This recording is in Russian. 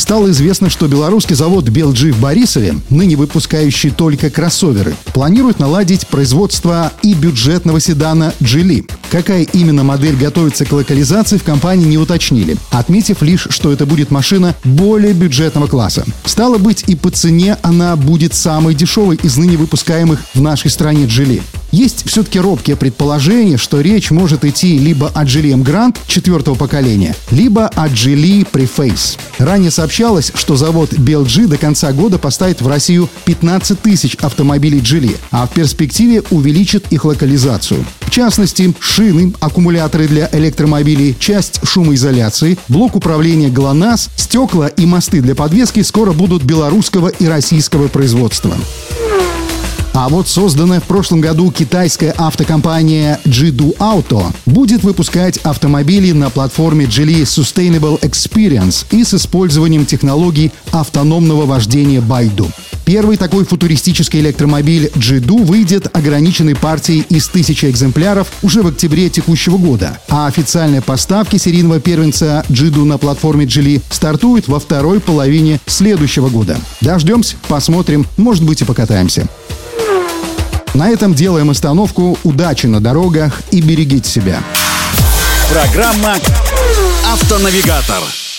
Стало известно, что белорусский завод BLG в Борисове, ныне выпускающий только кроссоверы, планирует наладить производство и бюджетного седана Geely. Какая именно модель готовится к локализации, в компании не уточнили, отметив лишь, что это будет машина более бюджетного класса. Стало быть, и по цене она будет самой дешевой из ныне выпускаемых в нашей стране Geely. Есть все-таки робкие предположения, что речь может идти либо о Geely Grand четвертого поколения, либо о Geely Preface. Ранее сообщалось, что завод BLG до конца года поставит в Россию 15 тысяч автомобилей Geely, а в перспективе увеличит их локализацию. В частности, шины, аккумуляторы для электромобилей, часть шумоизоляции, блок управления ГЛОНАСС, стекла и мосты для подвески скоро будут белорусского и российского производства. А вот созданная в прошлом году китайская автокомпания Jidu Auto будет выпускать автомобили на платформе Geely Sustainable Experience и с использованием технологий автономного вождения Baidu. Первый такой футуристический электромобиль Jidu выйдет ограниченной партией из тысячи экземпляров уже в октябре текущего года, а официальные поставки серийного первенца Jidu на платформе Geely стартуют во второй половине следующего года. Дождемся, посмотрим, может быть и покатаемся. На этом делаем остановку. Удачи на дорогах и берегите себя. Программа «Автонавигатор».